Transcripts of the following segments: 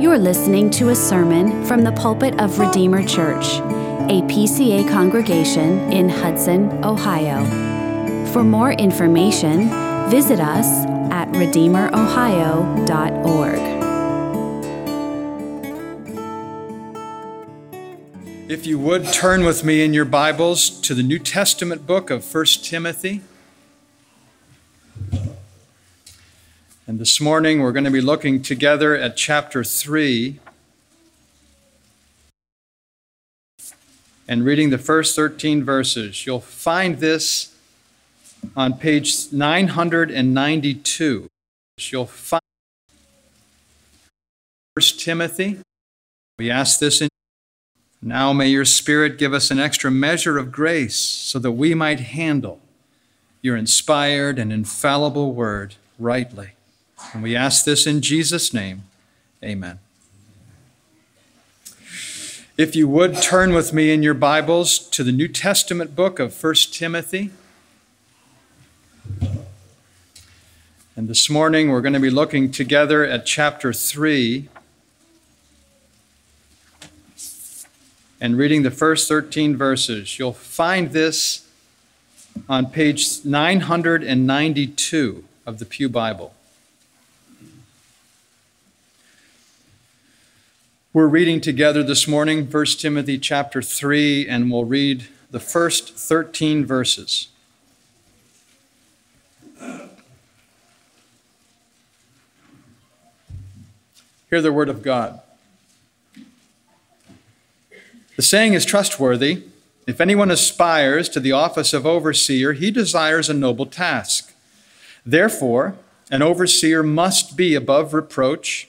You're listening to a sermon from the pulpit of Redeemer Church, a PCA congregation in Hudson, Ohio. For more information, visit us at redeemerohio.org. If you would turn with me in your Bibles to the New Testament book of 1 Timothy. And this morning we're going to be looking together at chapter 3 and reading the first 13 verses. You'll find this on page 992. You'll find 1 Timothy. We ask this in now may your Spirit give us an extra measure of grace so that we might handle your inspired and infallible word rightly. And we ask this in Jesus' name. Amen. If you would turn with me in your Bibles to the New Testament book of 1 Timothy. And this morning we're going to be looking together at chapter 3 and reading the first 13 verses. You'll find this on page 992 of the Pew Bible. We're reading together this morning 1 Timothy chapter 3, and we'll read the first 13 verses. Hear the word of God. The saying is trustworthy. If anyone aspires to the office of overseer, he desires a noble task. Therefore, an overseer must be above reproach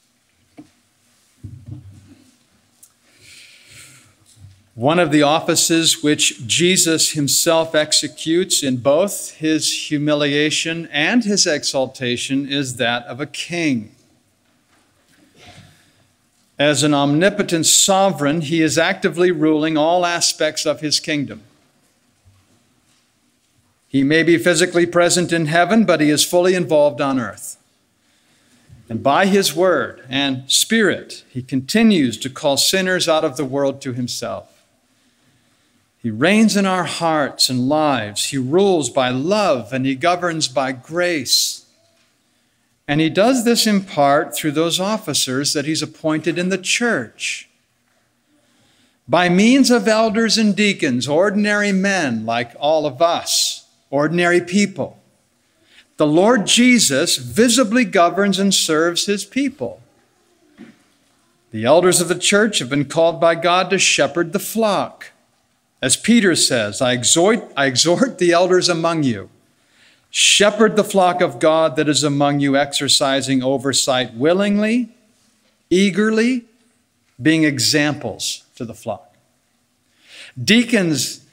One of the offices which Jesus himself executes in both his humiliation and his exaltation is that of a king. As an omnipotent sovereign, he is actively ruling all aspects of his kingdom. He may be physically present in heaven, but he is fully involved on earth. And by his word and spirit, he continues to call sinners out of the world to himself. He reigns in our hearts and lives. He rules by love and he governs by grace. And he does this in part through those officers that he's appointed in the church. By means of elders and deacons, ordinary men like all of us, ordinary people, the Lord Jesus visibly governs and serves his people. The elders of the church have been called by God to shepherd the flock. As Peter says, I exhort, I exhort the elders among you. Shepherd the flock of God that is among you, exercising oversight willingly, eagerly, being examples to the flock. Deacons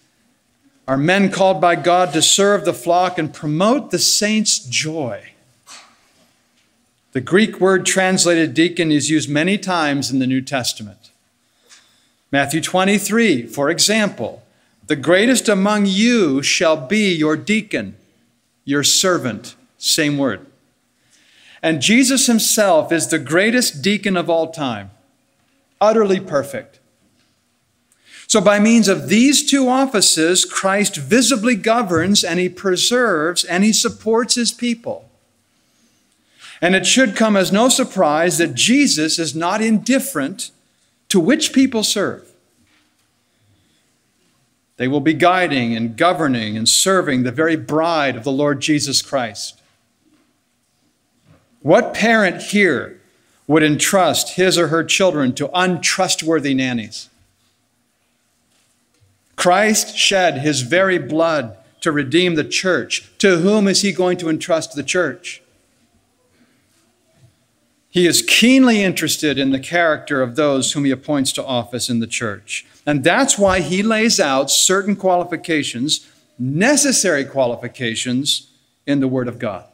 are men called by God to serve the flock and promote the saints' joy. The Greek word translated deacon is used many times in the New Testament. Matthew 23, for example, The greatest among you shall be your deacon, your servant. Same word. And Jesus himself is the greatest deacon of all time, utterly perfect. So, by means of these two offices, Christ visibly governs and he preserves and he supports his people. And it should come as no surprise that Jesus is not indifferent to which people serve. They will be guiding and governing and serving the very bride of the Lord Jesus Christ. What parent here would entrust his or her children to untrustworthy nannies? Christ shed his very blood to redeem the church. To whom is he going to entrust the church? He is keenly interested in the character of those whom he appoints to office in the church. And that's why he lays out certain qualifications, necessary qualifications, in the Word of God.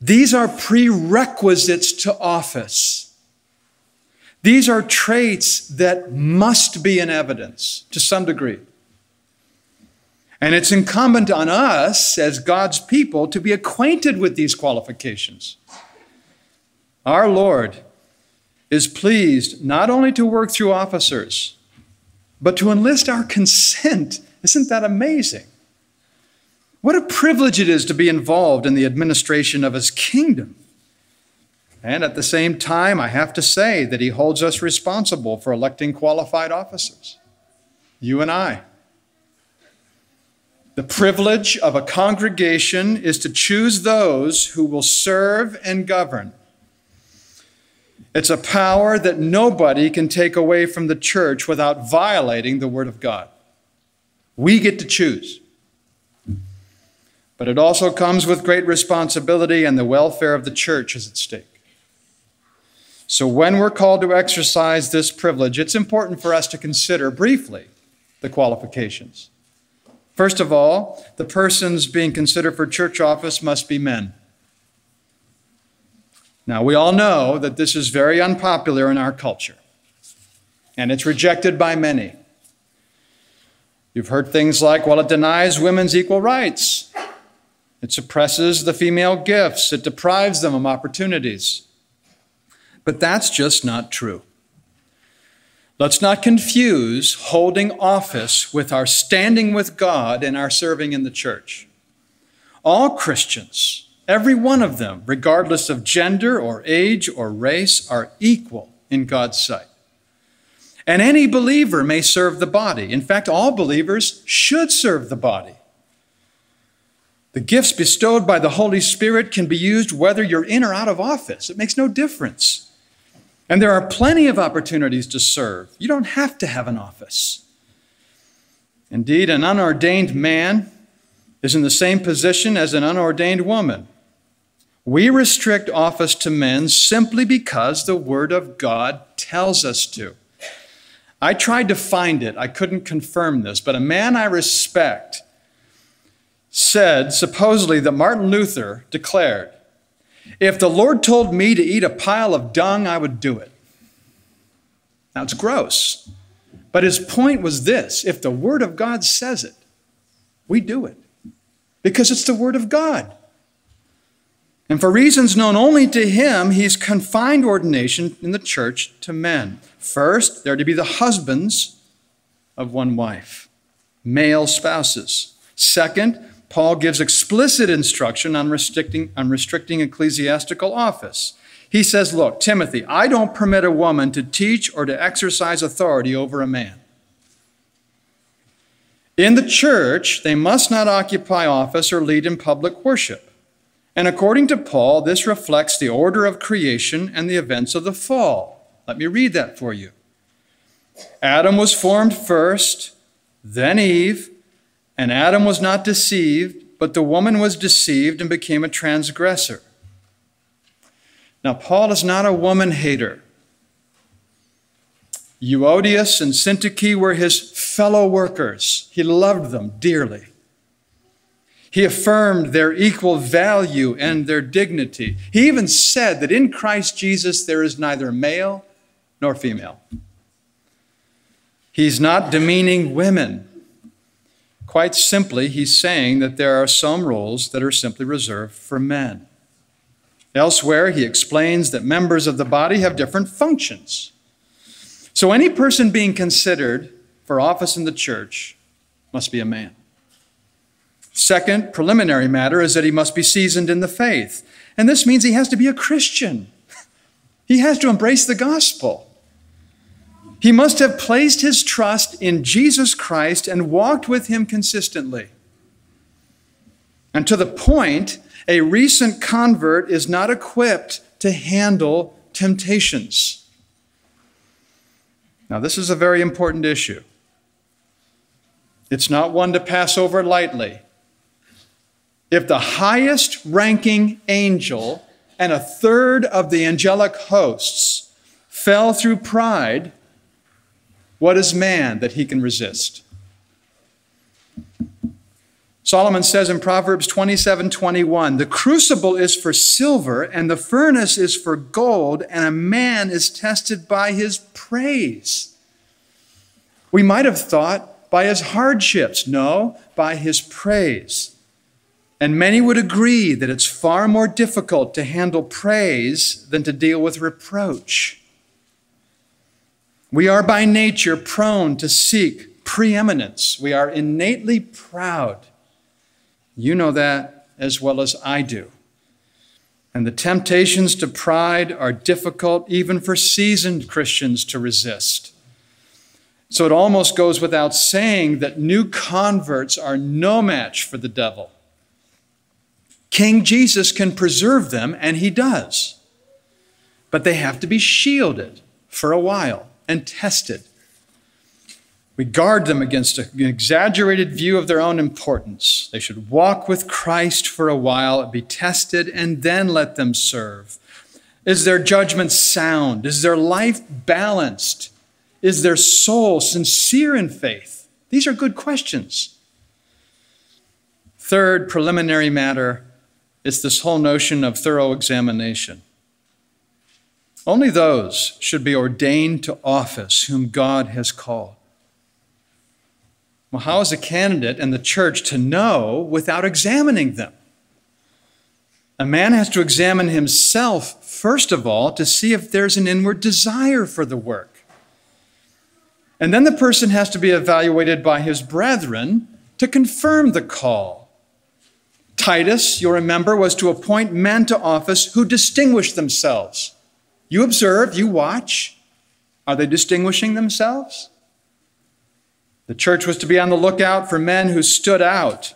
These are prerequisites to office. These are traits that must be in evidence to some degree. And it's incumbent on us as God's people to be acquainted with these qualifications. Our Lord is pleased not only to work through officers, but to enlist our consent. Isn't that amazing? What a privilege it is to be involved in the administration of his kingdom. And at the same time, I have to say that he holds us responsible for electing qualified officers. You and I. The privilege of a congregation is to choose those who will serve and govern. It's a power that nobody can take away from the church without violating the Word of God. We get to choose. But it also comes with great responsibility, and the welfare of the church is at stake. So, when we're called to exercise this privilege, it's important for us to consider briefly the qualifications. First of all, the persons being considered for church office must be men. Now, we all know that this is very unpopular in our culture, and it's rejected by many. You've heard things like, well, it denies women's equal rights. It suppresses the female gifts, it deprives them of opportunities. But that's just not true. Let's not confuse holding office with our standing with God and our serving in the church. All Christians, every one of them, regardless of gender or age or race, are equal in God's sight. And any believer may serve the body. In fact, all believers should serve the body. The gifts bestowed by the Holy Spirit can be used whether you're in or out of office. It makes no difference. And there are plenty of opportunities to serve. You don't have to have an office. Indeed, an unordained man is in the same position as an unordained woman. We restrict office to men simply because the Word of God tells us to. I tried to find it, I couldn't confirm this, but a man I respect said, supposedly, that Martin Luther declared, If the Lord told me to eat a pile of dung, I would do it. Now, it's gross. But his point was this if the Word of God says it, we do it because it's the Word of God. And for reasons known only to him, he's confined ordination in the church to men. First, they're to be the husbands of one wife, male spouses. Second, Paul gives explicit instruction on restricting, on restricting ecclesiastical office. He says, Look, Timothy, I don't permit a woman to teach or to exercise authority over a man. In the church, they must not occupy office or lead in public worship. And according to Paul, this reflects the order of creation and the events of the fall. Let me read that for you. Adam was formed first, then Eve. And Adam was not deceived, but the woman was deceived and became a transgressor. Now, Paul is not a woman hater. Euodias and Syntyche were his fellow workers. He loved them dearly. He affirmed their equal value and their dignity. He even said that in Christ Jesus there is neither male nor female. He's not demeaning women. Quite simply, he's saying that there are some roles that are simply reserved for men. Elsewhere, he explains that members of the body have different functions. So, any person being considered for office in the church must be a man. Second preliminary matter is that he must be seasoned in the faith. And this means he has to be a Christian. He has to embrace the gospel. He must have placed his trust in Jesus Christ and walked with him consistently. And to the point, a recent convert is not equipped to handle temptations. Now, this is a very important issue. It's not one to pass over lightly. If the highest ranking angel and a third of the angelic hosts fell through pride, what is man that he can resist? Solomon says in Proverbs 27 21, the crucible is for silver, and the furnace is for gold, and a man is tested by his praise. We might have thought by his hardships. No, by his praise. And many would agree that it's far more difficult to handle praise than to deal with reproach. We are by nature prone to seek preeminence. We are innately proud. You know that as well as I do. And the temptations to pride are difficult even for seasoned Christians to resist. So it almost goes without saying that new converts are no match for the devil. King Jesus can preserve them, and he does. But they have to be shielded for a while and tested. We guard them against an exaggerated view of their own importance. They should walk with Christ for a while, be tested, and then let them serve. Is their judgment sound? Is their life balanced? Is their soul sincere in faith? These are good questions. Third preliminary matter is this whole notion of thorough examination. Only those should be ordained to office whom God has called. Well, how is a candidate and the church to know without examining them? A man has to examine himself, first of all, to see if there's an inward desire for the work. And then the person has to be evaluated by his brethren to confirm the call. Titus, you'll remember, was to appoint men to office who distinguish themselves. You observe, you watch. Are they distinguishing themselves? The church was to be on the lookout for men who stood out.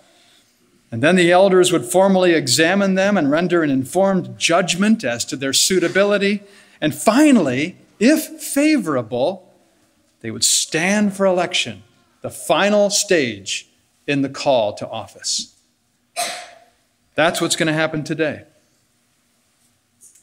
And then the elders would formally examine them and render an informed judgment as to their suitability. And finally, if favorable, they would stand for election, the final stage in the call to office. That's what's going to happen today.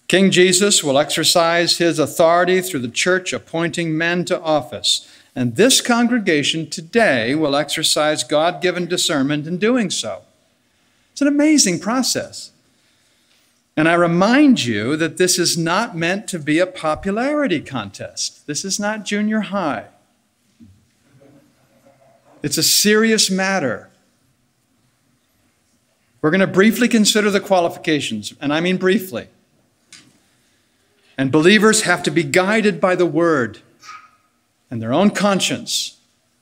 King Jesus will exercise his authority through the church appointing men to office. And this congregation today will exercise God given discernment in doing so. It's an amazing process. And I remind you that this is not meant to be a popularity contest. This is not junior high. It's a serious matter. We're going to briefly consider the qualifications, and I mean briefly. And believers have to be guided by the word and their own conscience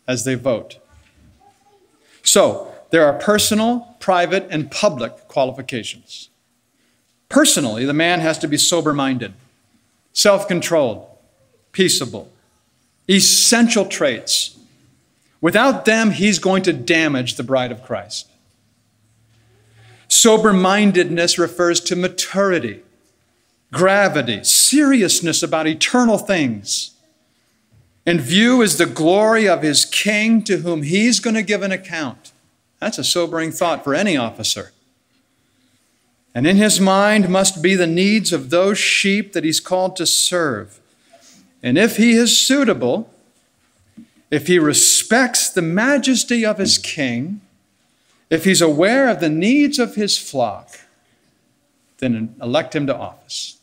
as they vote. So, there are personal, private, and public qualifications. Personally, the man has to be sober minded, self controlled, peaceable, essential traits. Without them, he's going to damage the bride of Christ. Sober mindedness refers to maturity, gravity, seriousness about eternal things and view is the glory of his king to whom he's going to give an account. That's a sobering thought for any officer. And in his mind must be the needs of those sheep that he's called to serve. And if he is suitable, if he respects the majesty of his king, if he's aware of the needs of his flock, then elect him to office.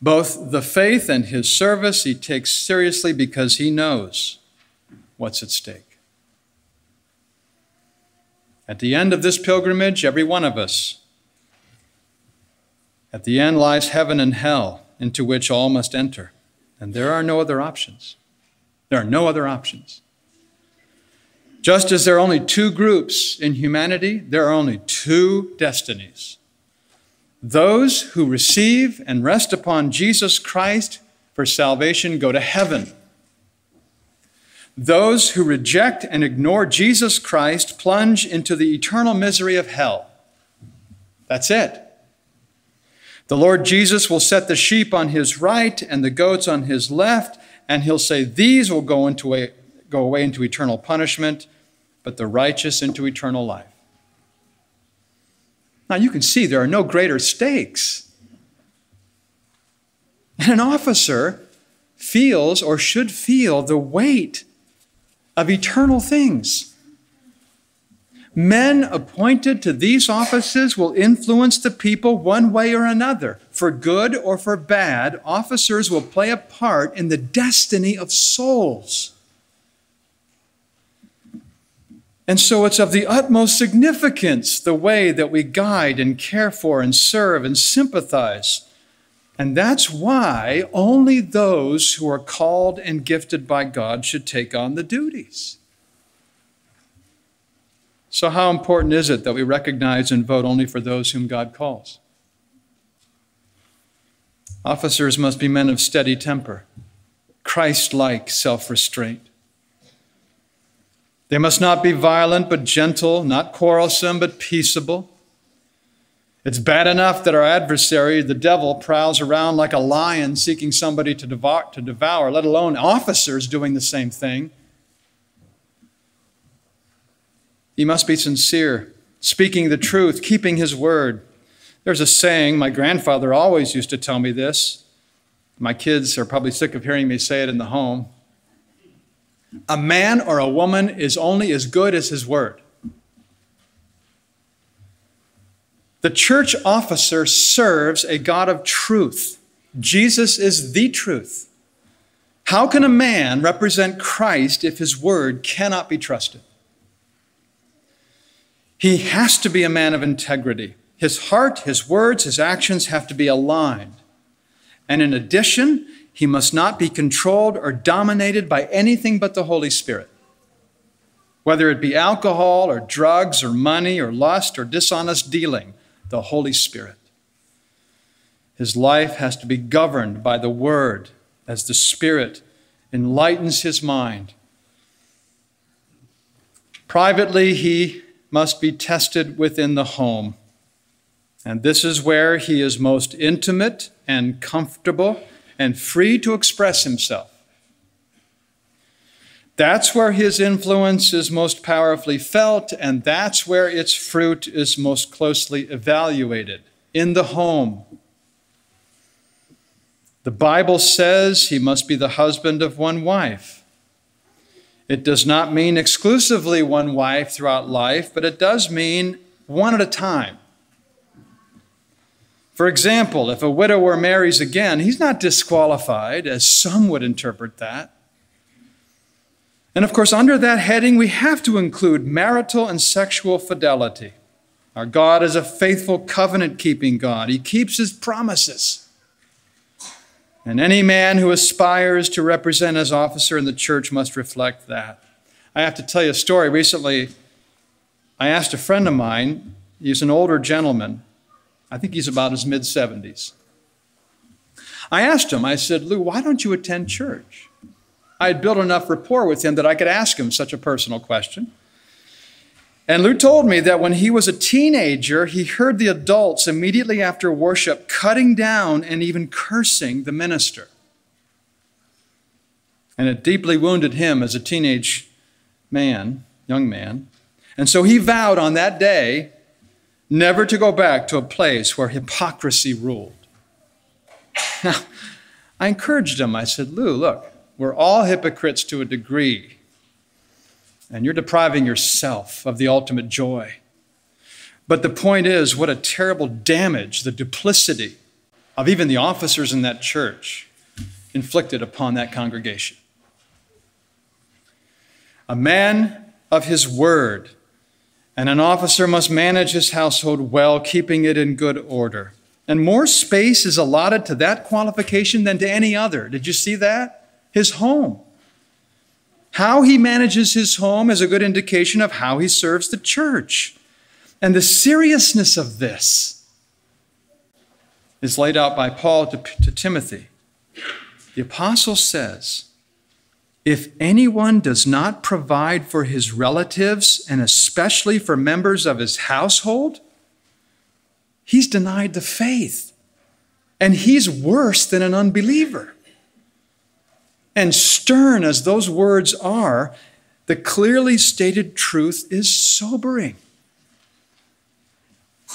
Both the faith and his service he takes seriously because he knows what's at stake. At the end of this pilgrimage, every one of us, at the end lies heaven and hell, into which all must enter. And there are no other options. There are no other options. Just as there are only two groups in humanity, there are only two destinies those who receive and rest upon Jesus Christ for salvation go to heaven. Those who reject and ignore Jesus Christ plunge into the eternal misery of hell. That's it. The Lord Jesus will set the sheep on his right and the goats on his left, and he'll say, These will go, into a, go away into eternal punishment, but the righteous into eternal life. Now you can see there are no greater stakes. And an officer feels or should feel the weight of eternal things. Men appointed to these offices will influence the people one way or another. For good or for bad, officers will play a part in the destiny of souls. And so it's of the utmost significance the way that we guide and care for and serve and sympathize. And that's why only those who are called and gifted by God should take on the duties. So, how important is it that we recognize and vote only for those whom God calls? Officers must be men of steady temper, Christ like self restraint. They must not be violent but gentle, not quarrelsome but peaceable. It's bad enough that our adversary, the devil, prowls around like a lion seeking somebody to devour, to devour, let alone officers doing the same thing. He must be sincere, speaking the truth, keeping his word. There's a saying, my grandfather always used to tell me this. My kids are probably sick of hearing me say it in the home. A man or a woman is only as good as his word. The church officer serves a God of truth. Jesus is the truth. How can a man represent Christ if his word cannot be trusted? He has to be a man of integrity. His heart, his words, his actions have to be aligned. And in addition, he must not be controlled or dominated by anything but the Holy Spirit. Whether it be alcohol or drugs or money or lust or dishonest dealing, the Holy Spirit. His life has to be governed by the Word as the Spirit enlightens his mind. Privately, he must be tested within the home. And this is where he is most intimate and comfortable and free to express himself. That's where his influence is most powerfully felt, and that's where its fruit is most closely evaluated in the home. The Bible says he must be the husband of one wife. It does not mean exclusively one wife throughout life, but it does mean one at a time. For example, if a widower marries again, he's not disqualified, as some would interpret that. And of course, under that heading, we have to include marital and sexual fidelity. Our God is a faithful covenant keeping God, He keeps His promises. And any man who aspires to represent as officer in the church must reflect that. I have to tell you a story. Recently, I asked a friend of mine, he's an older gentleman, I think he's about his mid 70s. I asked him, I said, Lou, why don't you attend church? I had built enough rapport with him that I could ask him such a personal question. And Lou told me that when he was a teenager, he heard the adults immediately after worship cutting down and even cursing the minister. And it deeply wounded him as a teenage man, young man. And so he vowed on that day never to go back to a place where hypocrisy ruled. Now, I encouraged him. I said, Lou, look, we're all hypocrites to a degree, and you're depriving yourself of the ultimate joy. But the point is, what a terrible damage the duplicity of even the officers in that church inflicted upon that congregation. A man of his word and an officer must manage his household well, keeping it in good order. And more space is allotted to that qualification than to any other. Did you see that? His home. How he manages his home is a good indication of how he serves the church. And the seriousness of this is laid out by Paul to, to Timothy. The apostle says, if anyone does not provide for his relatives and especially for members of his household, he's denied the faith. And he's worse than an unbeliever. And stern as those words are, the clearly stated truth is sobering.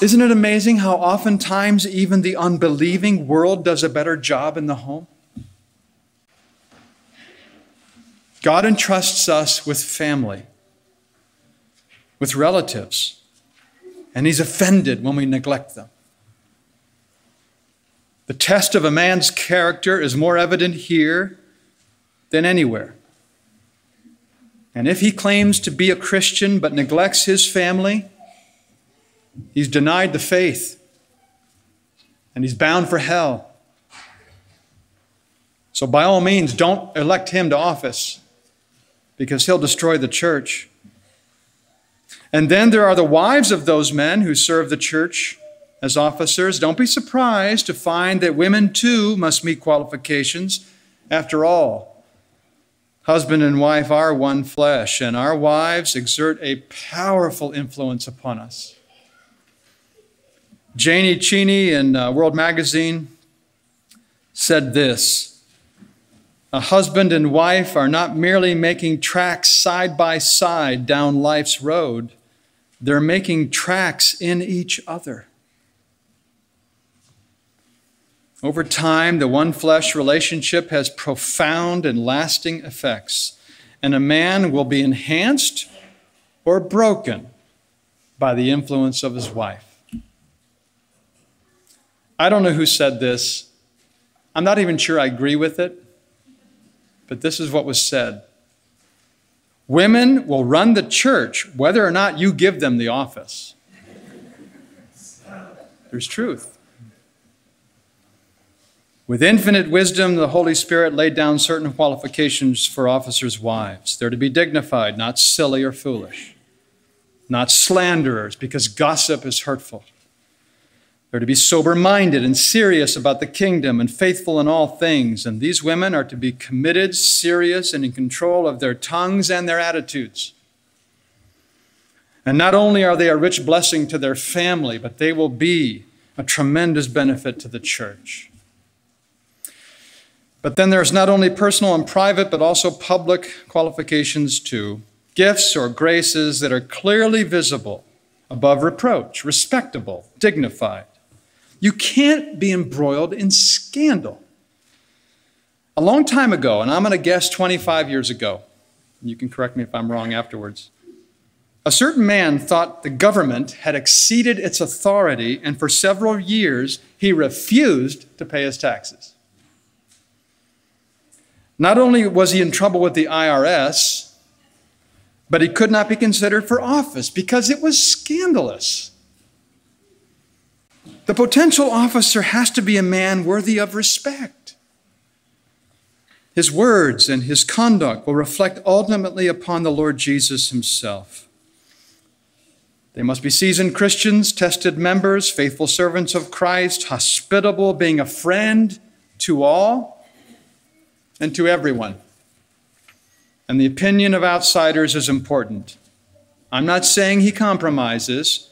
Isn't it amazing how oftentimes even the unbelieving world does a better job in the home? God entrusts us with family, with relatives, and He's offended when we neglect them. The test of a man's character is more evident here than anywhere. And if he claims to be a Christian but neglects his family, he's denied the faith and he's bound for hell. So, by all means, don't elect him to office because he'll destroy the church. And then there are the wives of those men who serve the church as officers. Don't be surprised to find that women too must meet qualifications. After all, husband and wife are one flesh, and our wives exert a powerful influence upon us. Janie Cheaney in uh, World Magazine said this a husband and wife are not merely making tracks side by side down life's road, they're making tracks in each other. Over time, the one flesh relationship has profound and lasting effects, and a man will be enhanced or broken by the influence of his wife. I don't know who said this. I'm not even sure I agree with it but this is what was said Women will run the church whether or not you give them the office. There's truth. With infinite wisdom, the Holy Spirit laid down certain qualifications for officers' wives. They're to be dignified, not silly or foolish, not slanderers, because gossip is hurtful they're to be sober minded and serious about the kingdom and faithful in all things. And these women are to be committed, serious, and in control of their tongues and their attitudes. And not only are they a rich blessing to their family, but they will be a tremendous benefit to the church. But then there's not only personal and private, but also public qualifications too. Gifts or graces that are clearly visible, above reproach, respectable, dignified. You can't be embroiled in scandal. A long time ago, and I'm going to guess 25 years ago, you can correct me if I'm wrong afterwards, a certain man thought the government had exceeded its authority, and for several years he refused to pay his taxes. Not only was he in trouble with the IRS, but he could not be considered for office because it was scandalous. The potential officer has to be a man worthy of respect. His words and his conduct will reflect ultimately upon the Lord Jesus himself. They must be seasoned Christians, tested members, faithful servants of Christ, hospitable, being a friend to all and to everyone. And the opinion of outsiders is important. I'm not saying he compromises,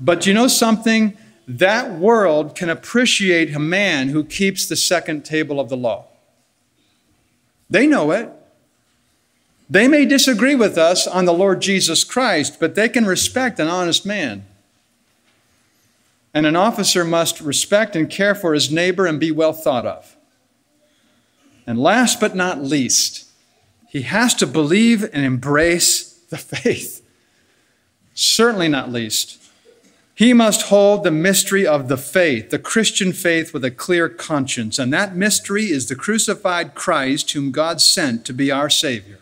but you know something? That world can appreciate a man who keeps the second table of the law. They know it. They may disagree with us on the Lord Jesus Christ, but they can respect an honest man. And an officer must respect and care for his neighbor and be well thought of. And last but not least, he has to believe and embrace the faith. Certainly not least, He must hold the mystery of the faith, the Christian faith, with a clear conscience. And that mystery is the crucified Christ whom God sent to be our Savior.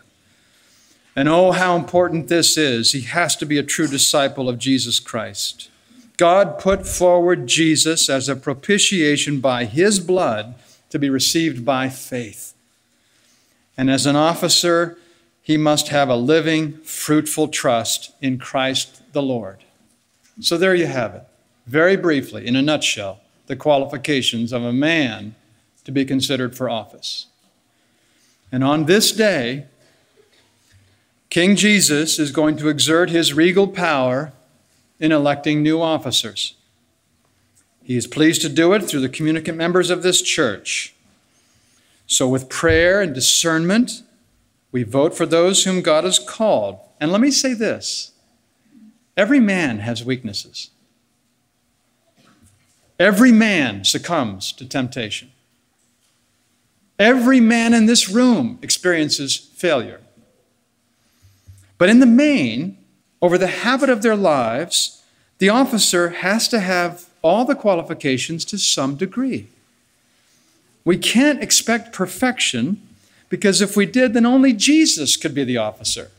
And oh, how important this is. He has to be a true disciple of Jesus Christ. God put forward Jesus as a propitiation by his blood to be received by faith. And as an officer, he must have a living, fruitful trust in Christ the Lord. So there you have it. Very briefly, in a nutshell, the qualifications of a man to be considered for office. And on this day, King Jesus is going to exert his regal power in electing new officers. He is pleased to do it through the communicant members of this church. So, with prayer and discernment, we vote for those whom God has called. And let me say this every man has weaknesses, every man succumbs to temptation. Every man in this room experiences failure. But in the main, over the habit of their lives, the officer has to have all the qualifications to some degree. We can't expect perfection because if we did, then only Jesus could be the officer.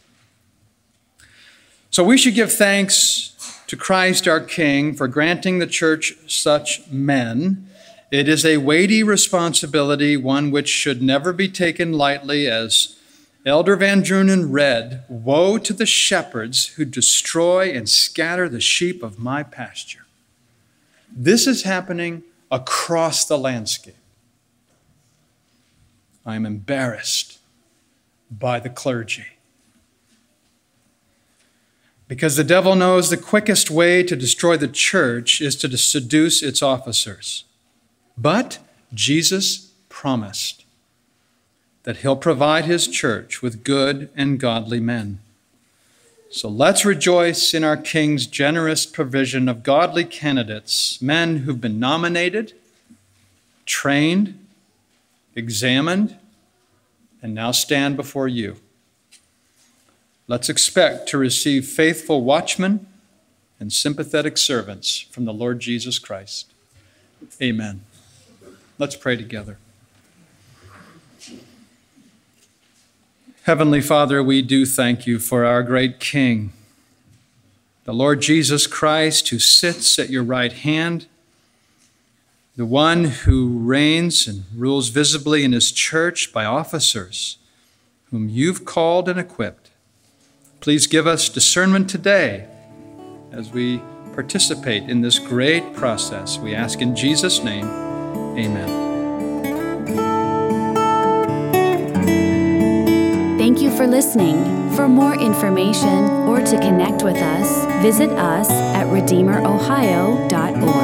So we should give thanks to Christ our King for granting the church such men. It is a weighty responsibility, one which should never be taken lightly, as Elder Van Drunen read Woe to the shepherds who destroy and scatter the sheep of my pasture. This is happening across the landscape. I am embarrassed by the clergy. Because the devil knows the quickest way to destroy the church is to seduce its officers. But Jesus promised that he'll provide his church with good and godly men. So let's rejoice in our King's generous provision of godly candidates, men who've been nominated, trained, examined, and now stand before you. Let's expect to receive faithful watchmen and sympathetic servants from the Lord Jesus Christ. Amen. Let's pray together. Heavenly Father, we do thank you for our great King, the Lord Jesus Christ, who sits at your right hand the one who reigns and rules visibly in his church by officers whom you've called and equipped. Please give us discernment today as we participate in this great process. We ask in Jesus' name, amen. Thank you for listening. For more information or to connect with us, visit us at redeemerohio.org.